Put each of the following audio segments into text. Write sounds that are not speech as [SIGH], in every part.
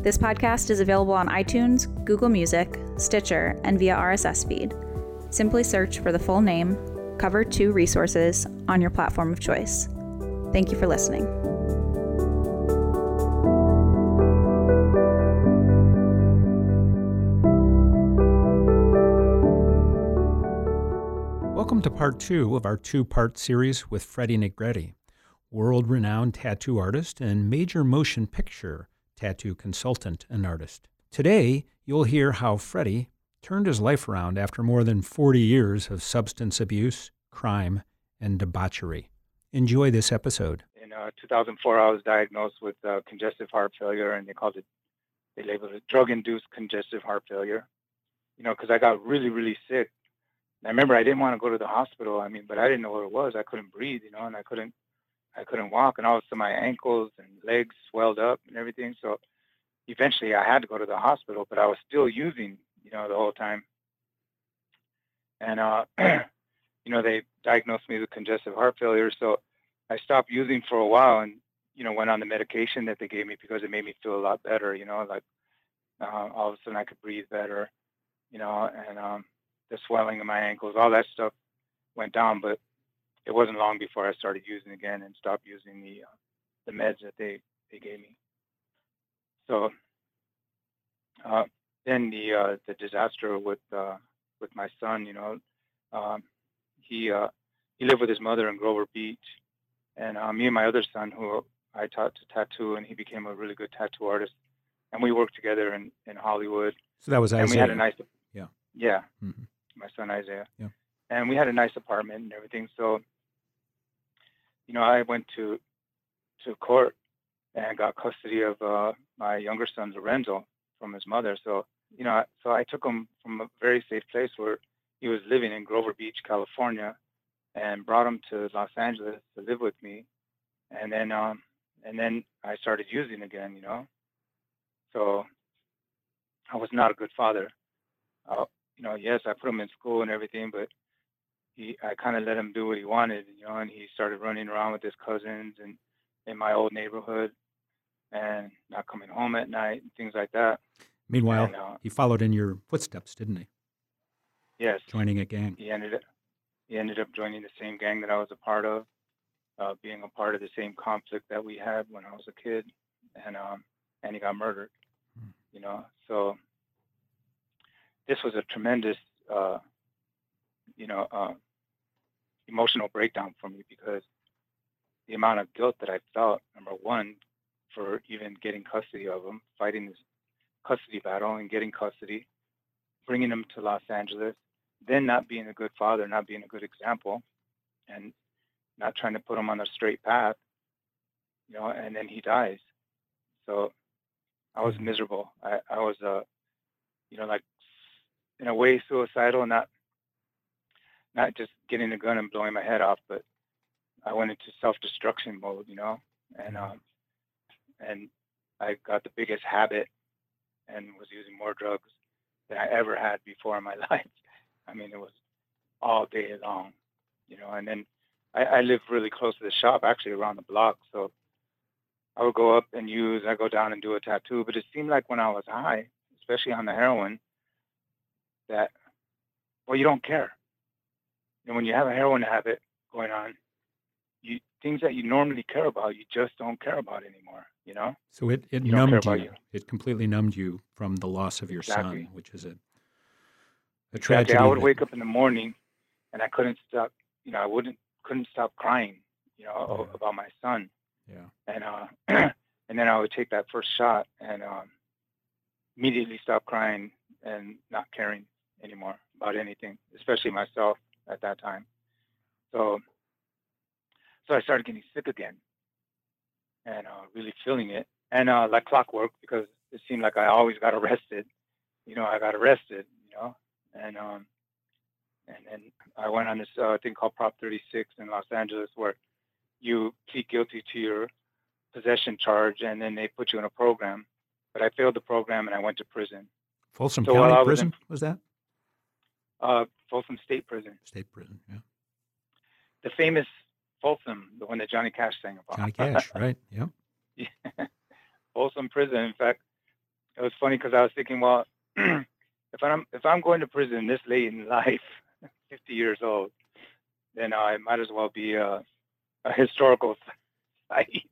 This podcast is available on iTunes, Google Music, Stitcher, and via RSS feed. Simply search for the full name, Cover 2 Resources, on your platform of choice. Thank you for listening. Welcome to part two of our two part series with Freddy Negrete, world renowned tattoo artist and major motion picture tattoo consultant and artist. Today, you'll hear how Freddy turned his life around after more than 40 years of substance abuse, crime, and debauchery. Enjoy this episode. In uh, 2004, I was diagnosed with uh, congestive heart failure, and they called it, they labeled it drug-induced congestive heart failure. You know, because I got really, really sick. I remember I didn't want to go to the hospital. I mean, but I didn't know what it was. I couldn't breathe, you know, and I couldn't I couldn't walk, and all of a sudden my ankles and legs swelled up and everything. So eventually I had to go to the hospital, but I was still using, you know, the whole time. And uh, [CLEARS THROAT] you know, they diagnosed me with congestive heart failure, so I stopped using for a while, and you know, went on the medication that they gave me because it made me feel a lot better. You know, like uh, all of a sudden I could breathe better, you know, and um, the swelling in my ankles, all that stuff went down, but it wasn't long before I started using again and stopped using the uh, the meds that they they gave me. So uh, then the uh, the disaster with uh, with my son, you know, um, he uh, he lived with his mother in Grover Beach, and uh, me and my other son, who I taught to tattoo, and he became a really good tattoo artist, and we worked together in in Hollywood. So that was Isaiah. And we had a nice, yeah, yeah, mm-hmm. my son Isaiah. Yeah. And we had a nice apartment and everything. So you know, I went to to court and got custody of uh, my younger son Lorenzo from his mother. So you know, so I took him from a very safe place where he was living in Grover Beach, California, and brought him to Los Angeles to live with me. And then, um, and then I started using again. You know, so I was not a good father. Uh, you know, yes, I put him in school and everything, but he I kind of let him do what he wanted, you know, and he started running around with his cousins and in my old neighborhood and not coming home at night and things like that. Meanwhile, And, uh, he followed in your footsteps, didn't he? Yes, Joining a gang. he ended up he ended up joining the same gang that I was a part of, uh, being a part of the same conflict that we had when I was a kid, and um, and he got murdered. Hmm. You know, so this was a tremendous, uh, you know, uh, emotional breakdown for me because the amount of guilt that I felt, number one, for even getting custody of him, fighting this custody battle and getting custody, bringing him to Los Angeles, then not being a good father, not being a good example, and not trying to put him on a straight path, you know, and then he dies. So I was miserable. I, I was, uh, you know, like in a way suicidal, and not not just getting a gun and blowing my head off, but I went into self-destruction mode, you know, and um, and I got the biggest habit and was using more drugs than I ever had before in my [LAUGHS] life. I mean, it was all day long, you know. And then I, I live really close to the shop, actually around the block, so I would go up and use. I go down and do a tattoo, but it seemed like when I was high, especially on the heroin, that well, you don't care. And when you have a heroin habit going on, you things that you normally care about, you just don't care about anymore. You know? So it, it You numbed you. you. It completely numbed you from the loss of your Exactly. son, which is a a Exactly. tragedy. I would that- wake up in the morning and I couldn't stop. You know, I wouldn't couldn't stop crying. You know, Yeah. about my son, Yeah. and uh, [CLEARS THROAT] and then I would take that first shot and um, immediately stop crying and not caring anymore about anything, especially myself at that time. So, so I started getting sick again, and uh, really feeling it, and uh, like clockwork because it seemed like I always got arrested. You know, I got arrested. You know, and um, and then I went on this uh, thing called Prop 36 in Los Angeles, where you plead guilty to your possession charge, and then they put you in a program. But I failed the program, and I went to prison, Folsom So County was in- Prison was that? Uh, Folsom State Prison, State prison. Yeah. the famous Folsom, the one that Johnny Cash sang about. Johnny [LAUGHS] Cash, right? Yeah. [LAUGHS] Yeah. Folsom Prison. In fact, it was funny because I was thinking, well, [CLEARS THROAT] if I'm if I'm going to prison this late in life, [LAUGHS] 50 years old, then I might as well be a, a historical site.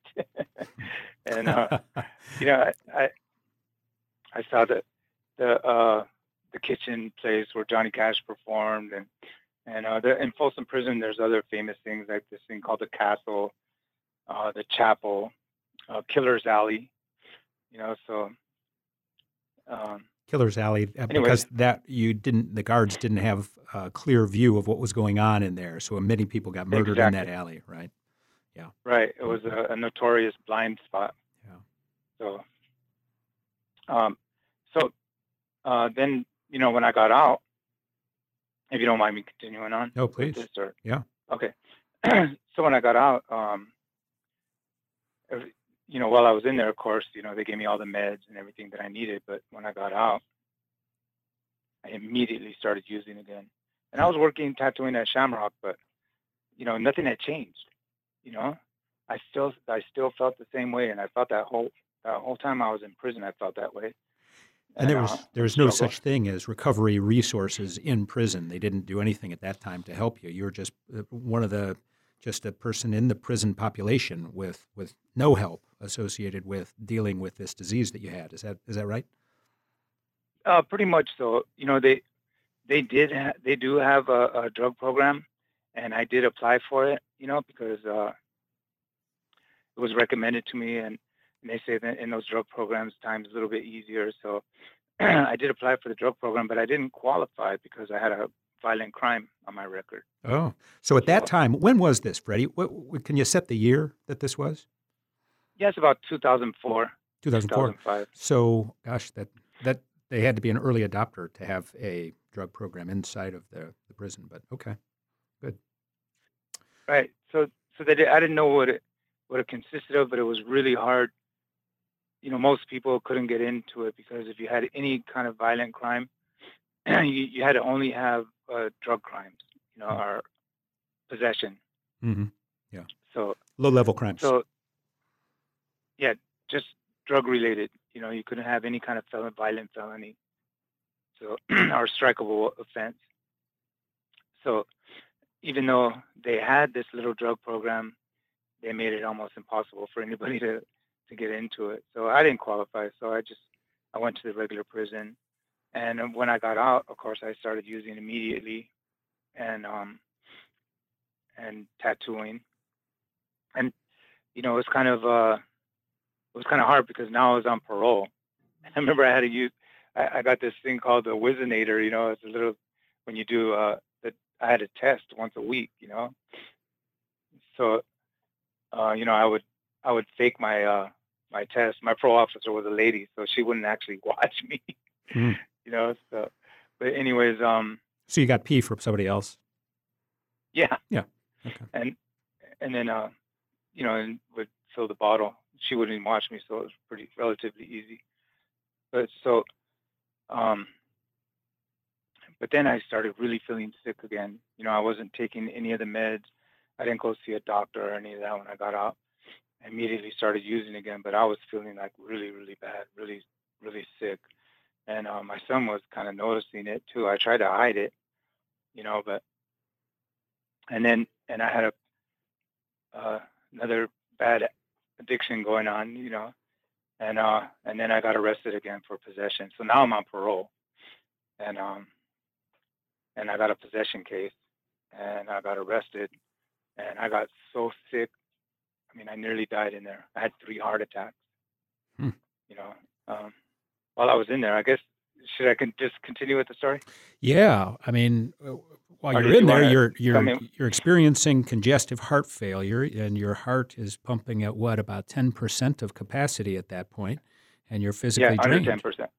and uh, you know, I, I I saw the the uh, the kitchen place where Johnny Cash performed, and and uh, the, in Folsom Prison, there's other famous things like this thing called the Castle, uh, the Chapel, uh, Killer's Alley. You know, so um, Killer's Alley, uh, Anyway. because that you didn't, the guards didn't have a clear view of what was going on in there, so many people got murdered in that alley, right? Yeah. Right, it was a, a notorious blind spot. Yeah. So, um, so uh, then you know when I got out, if you don't mind me continuing on. No, please. this, or- Yeah. Okay. [CLEARS THROAT] so when I got out, um, you know, while I was in there, of course, you know, they gave me all the meds and everything that I needed. But when I got out, I immediately started using again. And I was working tattooing at Shamrock, but you know, nothing had changed. You know, I still, I still felt the same way, and I felt that whole, that whole time I was in prison, I felt that way. And there uh, was there was no struggled. such thing as recovery resources in prison. They didn't do anything at that time to help you. You were just uh, one of the just a person in the prison population with with no help associated with dealing with this disease that you had. Is that is that right? Uh, pretty much so. You know, they they did ha- they do have a, a drug program, and I did apply for it. You know, because uh, it was recommended to me, and, and they say that in those drug programs, time's a little bit easier. So [CLEARS THROAT] I did apply for the drug program, but I didn't qualify because I had a violent crime on my record. Oh, so at that So- time, when was this, Freddy? What, what, can you set the year that this was? Yes, about 2004, 2004. 2005. So, gosh, that that they had to be an early adopter to have a drug program inside of the, the prison. But okay, good. Right. So so they did, I didn't know what it what it consisted of, but it was really hard. You know, most people couldn't get into it because if you had any kind of violent crime, [CLEARS THROAT] you, you had to only have uh, drug crimes, you know, or possession. hmm Yeah. So low level crimes. so yeah, just drug related. You know, you couldn't have any kind of felon, violent felony, so [CLEARS THROAT] or strikeable offense. So even though they had this little drug program, they made it almost impossible for anybody [LAUGHS] to to get into it. So I didn't qualify. So I just I went to the regular prison, and uh, when I got out, of course, I started using immediately, and um and tattooing, and you know, it was kind of uh, it was kind of hard because now I was on parole. [LAUGHS] I remember I had to use, I, I got this thing called the Whizzinator. You know, it's a little when you do uh, I had a test once a week. You know, so uh, you know, I would I would fake my uh, my test. My parole officer was a lady, so she wouldn't actually [LAUGHS] watch me. Hmm. You know, so but anyways, um, so you got pee from somebody else. yeah, Yeah, okay. and and then uh, you know, and would fill the bottle. She wouldn't even watch me, so it was pretty relatively easy. But so, um, but then I started really feeling sick again. You know, I wasn't taking any of the meds. I didn't go see a doctor or any of that when I got out. Immediately started using again, but I was feeling like really, really bad, really, really sick. And uh, my son was kind of noticing it too. I tried to hide it, you know, but and then and I had a uh, another bad addiction going on, you know, and uh, and then I got arrested again for possession. So now I'm on parole, and um, and I got a possession case, and I got arrested, and I got so sick. I mean, I nearly died in there. I had three heart attacks. Hmm. You know, um, while I was in there, I guess should I con- just continue with the story? Yeah, I mean, uh, while Or you're in you there, you're you're in? you're experiencing congestive heart failure, and your heart is pumping at what about ten percent of capacity at that point, and you're physically yeah, under ten percent.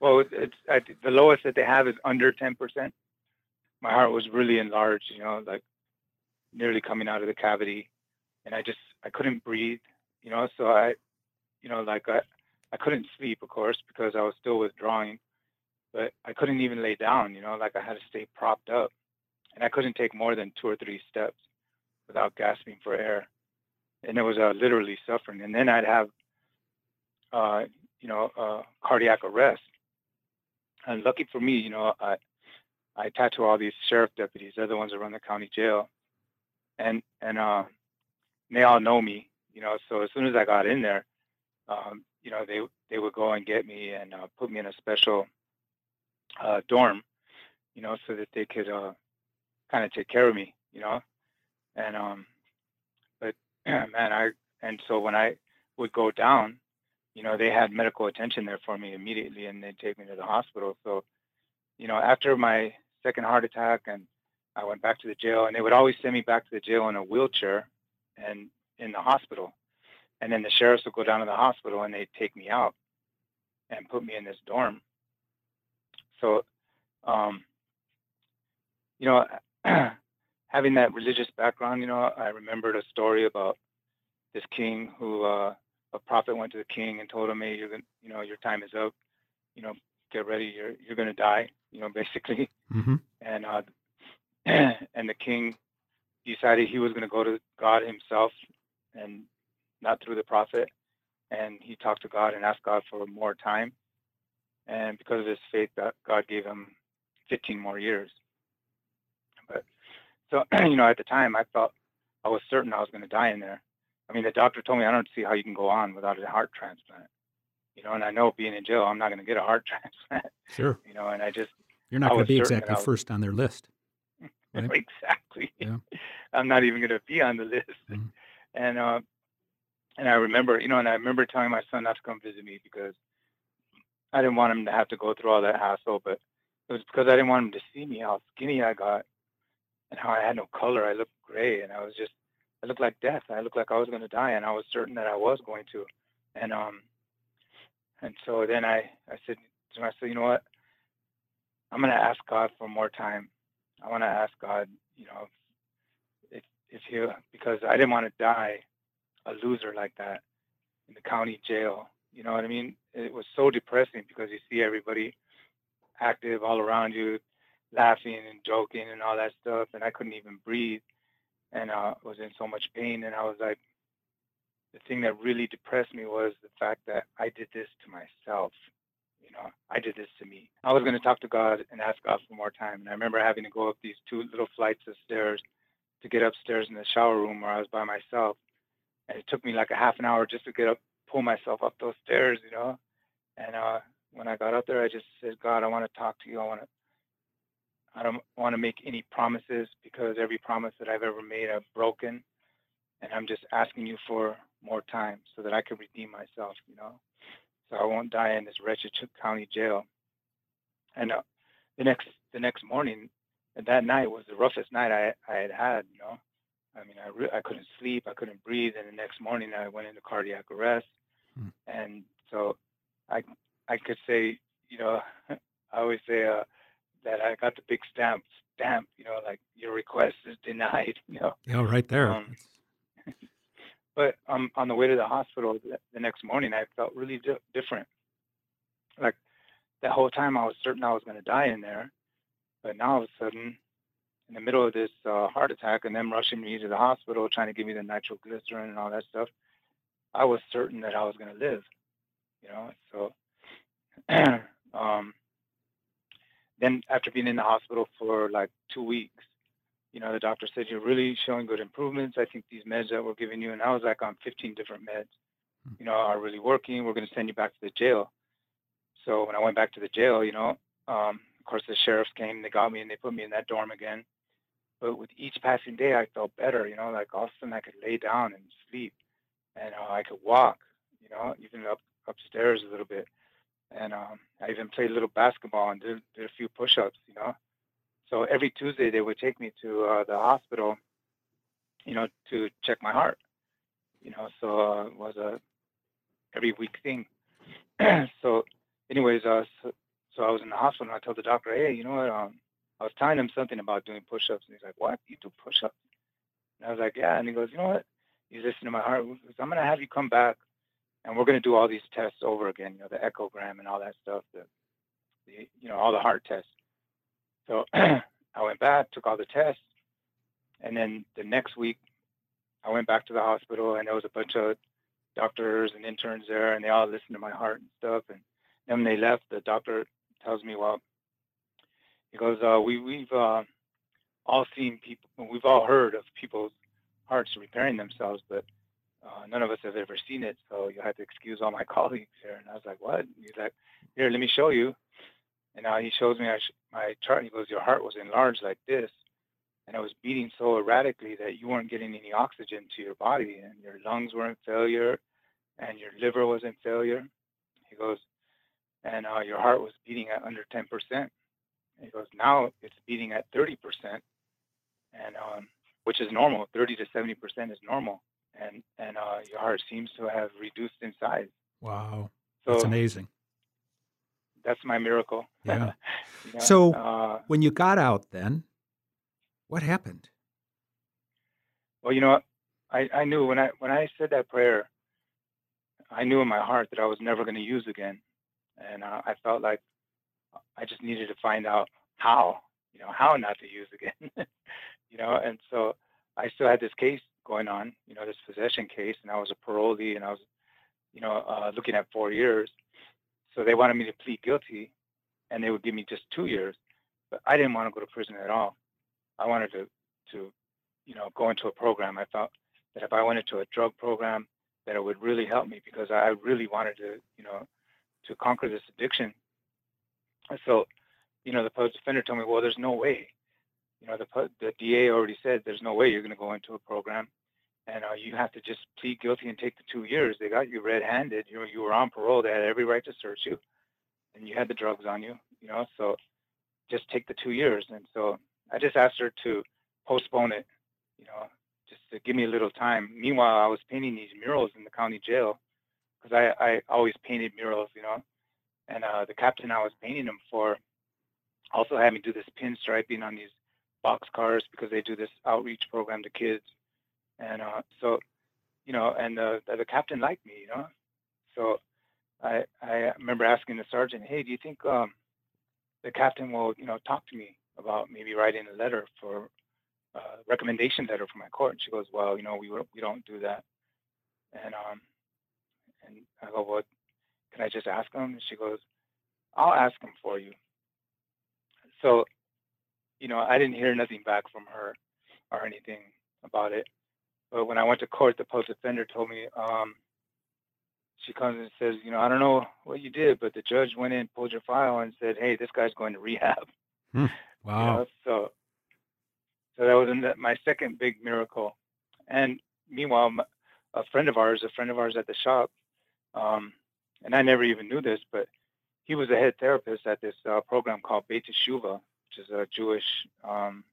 Well, it's, it's I, the lowest that they have is under ten percent. My heart was really enlarged, you know, like nearly coming out of the cavity, and I just I couldn't breathe, you know. So I, you know, like I I couldn't sleep, of course, because I was still withdrawing, but I couldn't even lay down, you know, like I had to stay propped up, and I couldn't take more than two or three steps without gasping for air, and it was uh, literally suffering. And then I'd have, uh, you know, uh, cardiac arrest. And lucky for me, you know, I I tattoo all these sheriff deputies. They're the ones that run the county jail, and and uh, they all know me, you know. So as soon as I got in there, um, you know, they they would go and get me and uh, put me in a special uh, dorm, you know, so that they could uh, kind of take care of me, you know. And um, but [CLEARS THROAT] man, I and so when I would go down, you know, they had medical attention there for me immediately, and they'd take me to the hospital. So, you know, after my second heart attack, and I went back to the jail, and they would always send me back to the jail in a wheelchair, and in the hospital, and then the sheriffs would go down to the hospital and they'd take me out and put me in this dorm. So, um, you know, [CLEARS THROAT] having that religious background, you know, I remembered a story about this king who uh, a prophet went to the king and told him, "Hey, you're gonna, you know, your time is up. You know, get ready. You're you're gonna die. You know, [LAUGHS] basically." hmm And uh, [CLEARS THROAT] and the king decided he was gonna go to God himself and not through the prophet. And he talked to God and asked God for more time. And because of his faith, God God gave him 15 more years. But so, [CLEARS THROAT] you know, at the time, I felt I was certain I was going to die in there. I mean, the doctor told me I don't see how you can go on without a heart transplant. You know, and I know being in jail, I'm not going to get a heart [LAUGHS] transplant. Sure, You know, and I just you're not going to be exactly was- first on their list. Right. [LAUGHS] exactly. Yeah. I'm not even going to be on the list. Mhm. And uh, and I remember, you know, and I remember telling my son not to come visit me because I didn't want him to have to go through all that hassle. But it was because I didn't want him to see me how skinny I got and how I had no color. I looked gray, and I was just, I looked like death. I looked like I was going to die, and I was certain that I was going to. And um, and so then I, I said to myself, you know what? I'm going to ask God for more time. I want to ask God, you know, if if he because I didn't want to die a loser like that in the county jail. You know what I mean? It was so depressing because you see everybody active all around you, laughing and joking and all that stuff, and I couldn't even breathe, and uh, was in so much pain. And I was like, the thing that really depressed me was the fact that I did this to myself. You know, I did this to me. I was going to talk to God and ask God for more time. And I remember having to go up these two little flights of stairs to get upstairs in the shower room where I was by myself. And it took me like a half an hour just to get up, pull myself up those stairs, you know. And uh, when I got up there, I just said, God, I want to talk to you. I want to. I don't want to make any promises because every promise that I've ever made, I've broken, and I'm just asking you for more time so that I can redeem myself, you know so I won't die in this wretched Cook County jail. And uh, the next the next morning, and that night was the roughest night I I had had. You know, I mean, I re- I couldn't sleep, I couldn't breathe, and the next morning I went into cardiac arrest. Hmm. And so, I I could say, you know, [LAUGHS] I always say uh, that I got the big stamp stamp. You know, like your request is denied. [LAUGHS] You know. Yeah, right there. Um, but um, on the way to the hospital the, next morning, I felt really di- different. Like that whole time, I was certain I was going to die in there, but now all of a sudden, in the middle of this uh, heart attack and them rushing me to the hospital, trying to give me the nitroglycerin and all that stuff, I was certain that I was going to live. You know, so [CLEARS THROAT] um, then after being in the hospital for like two weeks, you know, the doctor said you're really showing good improvements. I think these meds that we're giving you, and I was like on 15 different meds, Hmm. you know, are really working. We're going to send you back to the jail. So when I went back to the jail, you know, um, of course the sheriffs came, they got me, and they put me in that dorm again. but with each passing day, I felt better. You know, like all of a sudden I could lay down and sleep, and uh, I could walk. You know, even up upstairs a little bit, and um, I even played a little basketball and did, did a few push-ups. You know, so every Tuesday they would take me to uh, the hospital. You know, to check my heart. You know, so uh, it was a every week thing. [CLEARS THROAT] so, anyways, uh, so, so I was in the hospital and I told the doctor, hey, you know what? Um, I was telling him something about doing push-ups, and he's like, "What? You do push-ups?" And I was like, "Yeah." And he goes, "You know what? You listen to my heart. I'm gonna have you come back, and we're gonna do all these tests over again. You know, the echogram and all that stuff. The, the you know, all the heart tests." So [CLEARS THROAT] I went back, took all the tests, and then the next week, I went back to the hospital, and there was a bunch of doctors and interns there, and they all listened to my heart and stuff. And then when they left, the doctor tells me, "Well." He goes, uh, we, we've uh, all seen people, we've all heard of people's hearts repairing themselves, but uh, none of us have ever seen it. So you have to excuse all my [LAUGHS] colleagues here. And I was like, what? He's like, here, let me show you. And now he shows me my chart. And He goes, your heart was enlarged like this. And it was beating so erratically that you weren't getting any oxygen to your body and your lungs were in failure and your liver was in failure. He goes, and uh, your heart was beating at under 10%. He goes, now it's beating at 30%, and um, which is normal. 30 to 70% is normal, and and uh, your heart seems to have reduced in size. Wow, so that's amazing. That's my miracle. [LAUGHS] Yeah. So uh, when you got out, then what happened? Well, you know, I I knew when I when I said that prayer, I knew in my heart that I was never going to use again, and uh, I felt like I just needed to find out how, you know, how not to use again, [LAUGHS] you know. And so I still had this case going on, you know, this possession case, and I was a parolee, and I was, you know, uh, looking at four years. So they wanted me to plead guilty, and they would give me just two years. But I didn't want to go to prison at all. I wanted to, to, you know, go into a program. I thought that if I went into a drug program, that it would really help me because I really wanted to, you know, to conquer this addiction so, you know, the public defender told me, well, there's no way. You know, the the DA already said there's no way you're going to go into a program, and you have to just plead guilty and take the two years. They got you red-handed. You know, you were on parole. They had every right to search you, and you had the drugs on you. You know, so just take the two years. And so I just asked her to postpone it. You know, just to give me a little time. Meanwhile, I was painting these murals in the county jail because I I always painted murals. You know, and uh, the captain I was painting them for also had me do this pinstriping on these box cars because they do this outreach program to kids. And uh, so, you know, and the captain liked me, you know. So I I remember asking the sergeant, hey, do you think um, the captain will, you know, talk to me about maybe writing a letter for a uh, recommendation letter for my court? And she goes, well, you know, we we don't do that. And um, and I go, well, can I just ask him? And she goes, I'll ask him for you. So, you know, I didn't hear nothing back from her or anything about it. But when I went to court, the post defender told me, um, she comes and says, you know, I don't know what you did, but the judge went in, pulled your file, and said, hey, this guy's going to rehab. Hmm. Wow. [LAUGHS] You know, so, so that was my second big miracle. And meanwhile, a friend of ours, a friend of ours at the shop, um, and I never even knew this, but he was a head therapist at this uh, program called Beit Teshuva, which is a Jewish um,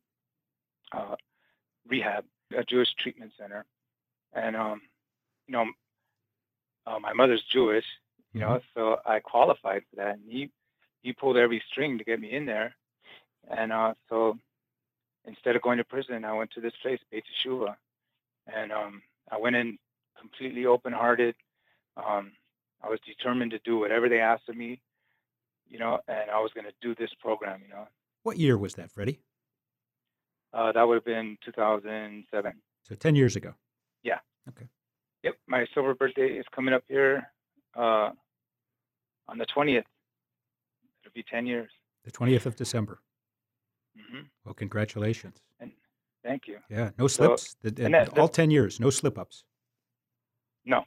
uh, rehab, a Jewish treatment center. And um, you know, uh, my mother's Jewish, you know, mm-hmm. so I qualified for that. And he he pulled every string to get me in there. And uh, so instead of going to prison, I went to this place, Beit Teshuva, and um, I went in completely open-hearted. Um, I was determined to do whatever they asked of me, you know, and I was going to do this program, you know. What year was that, Freddy? Uh, that would have been 2007. So 10 years ago. Yeah. Okay. Yep. My silver birthday is coming up here uh, on the 20th. It'll be 10 years. The 20th of December. Mm-hmm. Well, congratulations. And thank you. Yeah. No slips. So, the, that, all 10 years. No slip ups. No.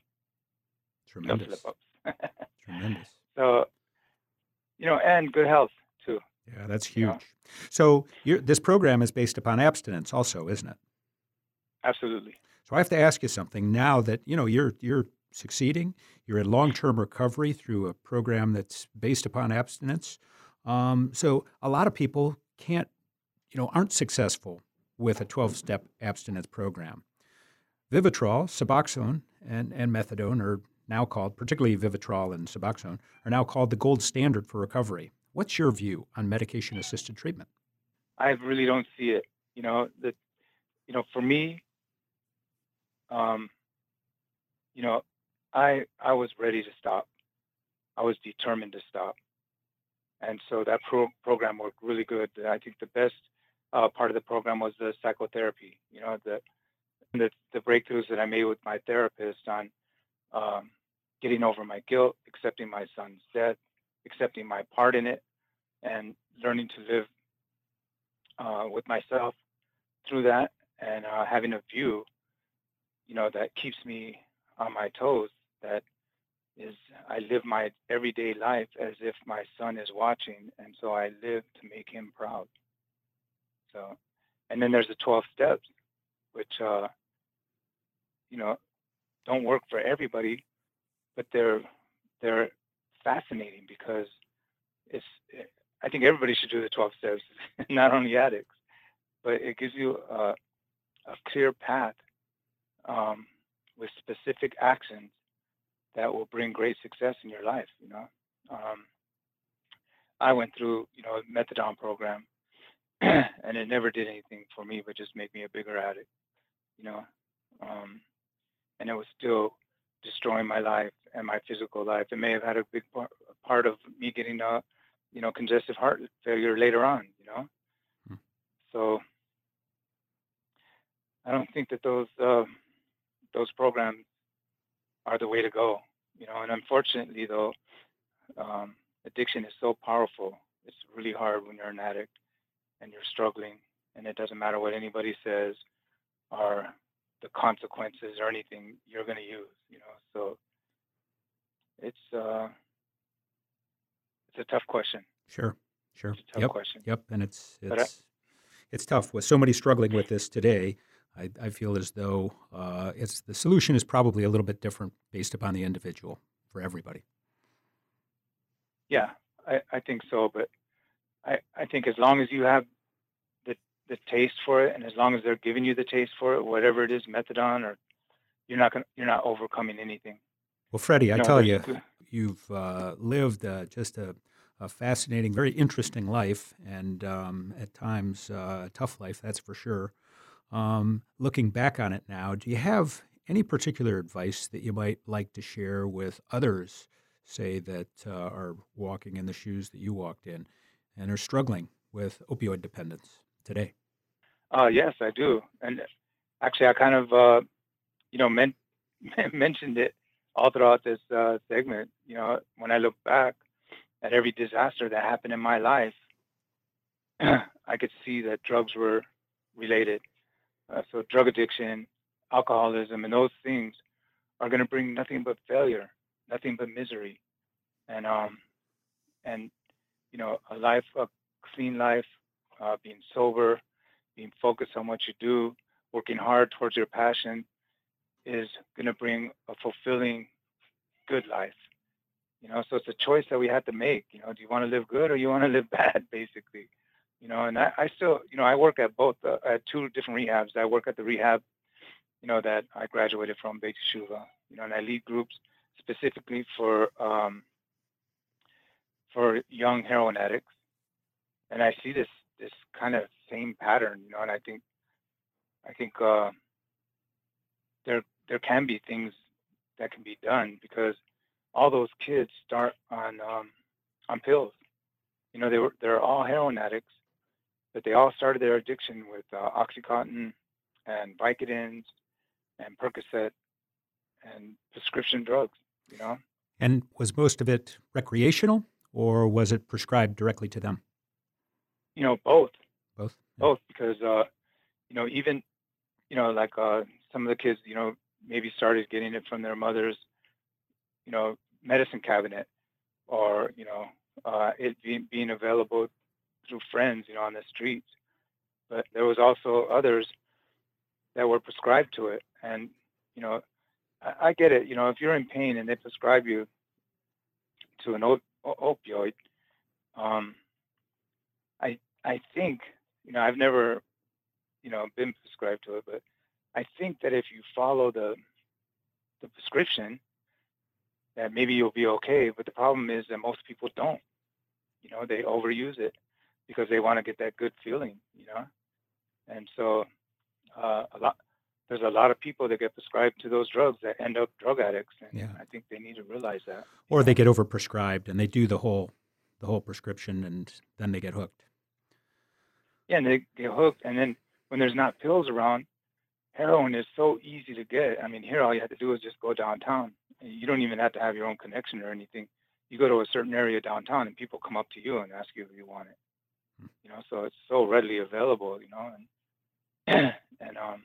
Tremendous. No slip ups. [LAUGHS] Tremendous. So, you know, and good health too. Yeah, that's huge. Yeah. So this program is based upon abstinence, also, isn't it? Absolutely. So I have to ask you something now that you know you're you're succeeding. You're in long-term recovery through a program that's based upon abstinence. Um, so a lot of people can't, you know, aren't successful with a 12-step abstinence program. Vivitrol, Suboxone, and, and methadone are now called, particularly Vivitrol and Suboxone, are now called the gold standard for recovery. What's your view on medication-assisted treatment? I really don't see it. You know that, you know, for me, um, you know, I I was ready to stop. I was determined to stop, and so that pro- program worked really good. I think the best uh, part of the program was the psychotherapy. You know, the the, the breakthroughs that I made with my therapist on um, getting over my guilt, accepting my son's death, accepting my part in it, and learning to live uh, with myself through that, and uh, having a view, you know, that keeps me on my toes. That is, I live my everyday life as if my son is watching, and so I live to make him proud. So, and then there's the 12 steps, which, uh, you know, don't work for everybody, but they're they're fascinating because it's. I think everybody should do the 12 steps, [LAUGHS] not only addicts, but it gives you a, a clear path um, with specific actions that will bring great success in your life. You know, um, I went through you know a methadone program, [CLEARS THROAT] and it never did anything for me, but just made me a bigger addict. You know, um, and it was still destroying my life and my physical life. It may have had a big part of me getting a, you know, congestive heart failure later on. You know, hmm. so I don't think that those uh, those programs are the way to go. You know, and unfortunately, though, um, addiction is so powerful. It's really hard when you're an addict and you're struggling, and it doesn't matter what anybody says or the consequences or anything you're going to use. You know, so it's uh, it's a tough question. Sure, sure. tough yep. question. Yep, and it's it's it's tough with so many struggling with this today. I, I feel as though uh, it's the solution is probably a little bit different based upon the individual for everybody. Yeah, I, I think so. But I, I think as long as you have the taste for it, and as long as they're giving you the taste for it, whatever it is, methadone, or you're not gonna, you're not overcoming anything. Well, Freddy, you I tell you, you've uh, lived uh, just a, a, fascinating, very interesting life, and um, at times uh, a tough life, that's for sure. Um, looking back on it now, do you have any particular advice that you might like to share with others, say, that uh, are walking in the shoes that you walked in and are struggling with opioid dependence today? Uh, yes, I do. And actually, I kind of, uh, you know, men- [LAUGHS] mentioned it all throughout this uh, segment. You know, when I look back at every disaster that happened in my life, [CLEARS THROAT] I could see that drugs were related. Uh, so drug addiction, alcoholism, and those things are going to bring nothing but failure, nothing but misery, and um, and you know, a life, a clean life, uh, being sober, being focused on what you do, working hard towards your passion, is going to bring a fulfilling, good life. You know, so it's a choice that we have to make. You know, do you want to live good or you want to live [LAUGHS] bad, basically? you know, and I, I still, you know, I work at both, uh, at two different rehabs. I work at the rehab, you know, that I graduated from, Beit Teshuva, you know, and I lead groups specifically for, um, for young heroin addicts. And I see this, this kind of same pattern, you know, and I think, I think, uh, there, there can be things that can be done because all those kids start on, um, on pills. You know, they were, they're all heroin addicts but they all started their addiction with uh, OxyContin and Vicodins and Percocet and prescription drugs, you know. And was most of it recreational or was it prescribed directly to them? You know, both. Both? Yeah. Both, because, uh, you know, even, you know, like uh, some of the kids, you know, maybe started getting it from their mother's, you know, medicine cabinet or, you know, uh, it being, being available through friends, you know, on the streets. But there was also others that were prescribed to it. And, you know, I, I get it. You know, if you're in pain and they prescribe you to an op- opioid, um, I think, you know, I've never, you know, been prescribed to it, but I think that if you follow the the prescription, that maybe you'll be okay. But the problem is that most people don't. You know, they overuse it because they want to get that good feeling. You know, and so uh, a lot there's a lot of people that get prescribed to those drugs that end up drug addicts, and Yeah. I think they need to realize that. Or they get overprescribed and they do the whole the whole prescription and then they get hooked. Yeah, and they get hooked, and then when there's not pills around, heroin is so easy to get. I mean, here all you have to do is just go downtown. You don't even have to have your own connection or anything. You go to a certain area downtown, and people come up to you and ask you if you want it. Hmm. You know, so it's so readily available. You know, and [CLEARS THROAT] and um,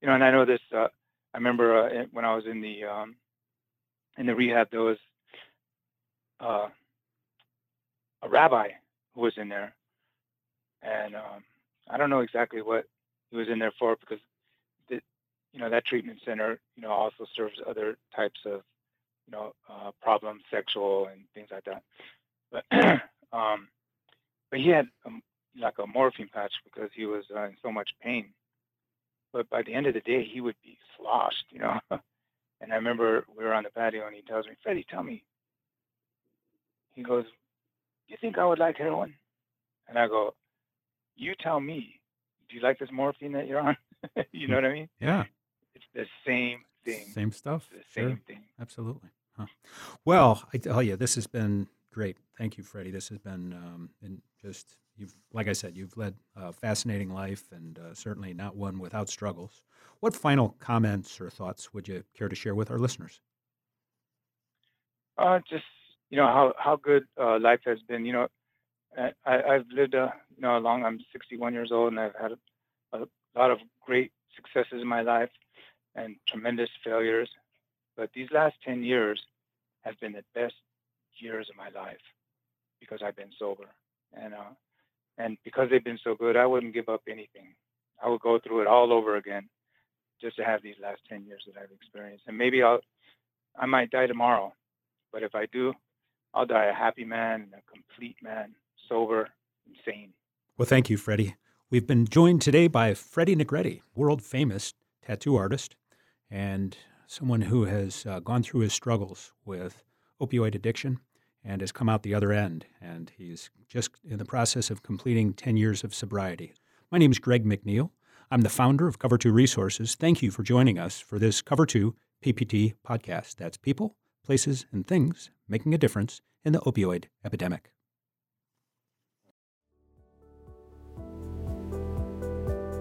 you know, and I know this. Uh, I remember uh, when I was in the um, in the rehab, there was uh, a rabbi who was in there, and um, I don't know exactly what he was in there for because the, you know that treatment center you know also serves other types of you know uh, problems, sexual and things like that. But [CLEARS THROAT] um, but he had um, like a morphine patch because he was uh, in so much pain. But by the end of the day, he would be sloshed, you know. [LAUGHS] and I remember we were on the patio, and he tells me, "Freddy, tell me." He goes, "Do you think I would like heroin?" And I go, "You tell me. Do you like this morphine that you're on?" [LAUGHS] you know what I mean? Yeah. It's the same thing. Same stuff. The Sure. same thing. Absolutely. Huh. Well, I tell you, this has been great. Thank you, Freddy. This has been um, and just you've, like I said, you've led a fascinating life, and uh, certainly not one without struggles. What final comments or thoughts would you care to share with our listeners? Uh, just you know how how good uh, life has been. You know, I, I- I've lived a you know a long. I'm 61 years old, and I've had a, a lot of great successes in my life and tremendous failures. But these last 10 years have been the best years of my life because I've been sober, and uh, and because they've been so good, I wouldn't give up anything. I would go through it all over again just to have these last 10 years that I've experienced. And maybe I'll I might die tomorrow, but if I do, I'll die a happy man a complete man, sober, and sane. Well, thank you, Freddy. We've been joined today by Freddy Negrete, world famous tattoo artist and someone who has uh, gone through his struggles with opioid addiction and has come out the other end. And he's just in the process of completing 10 years of sobriety. My name is Greg McNeil. I'm the founder of Cover 2 Resources. Thank you for joining us for this Cover 2 PPT podcast. That's people, places, and things making a difference in the opioid epidemic.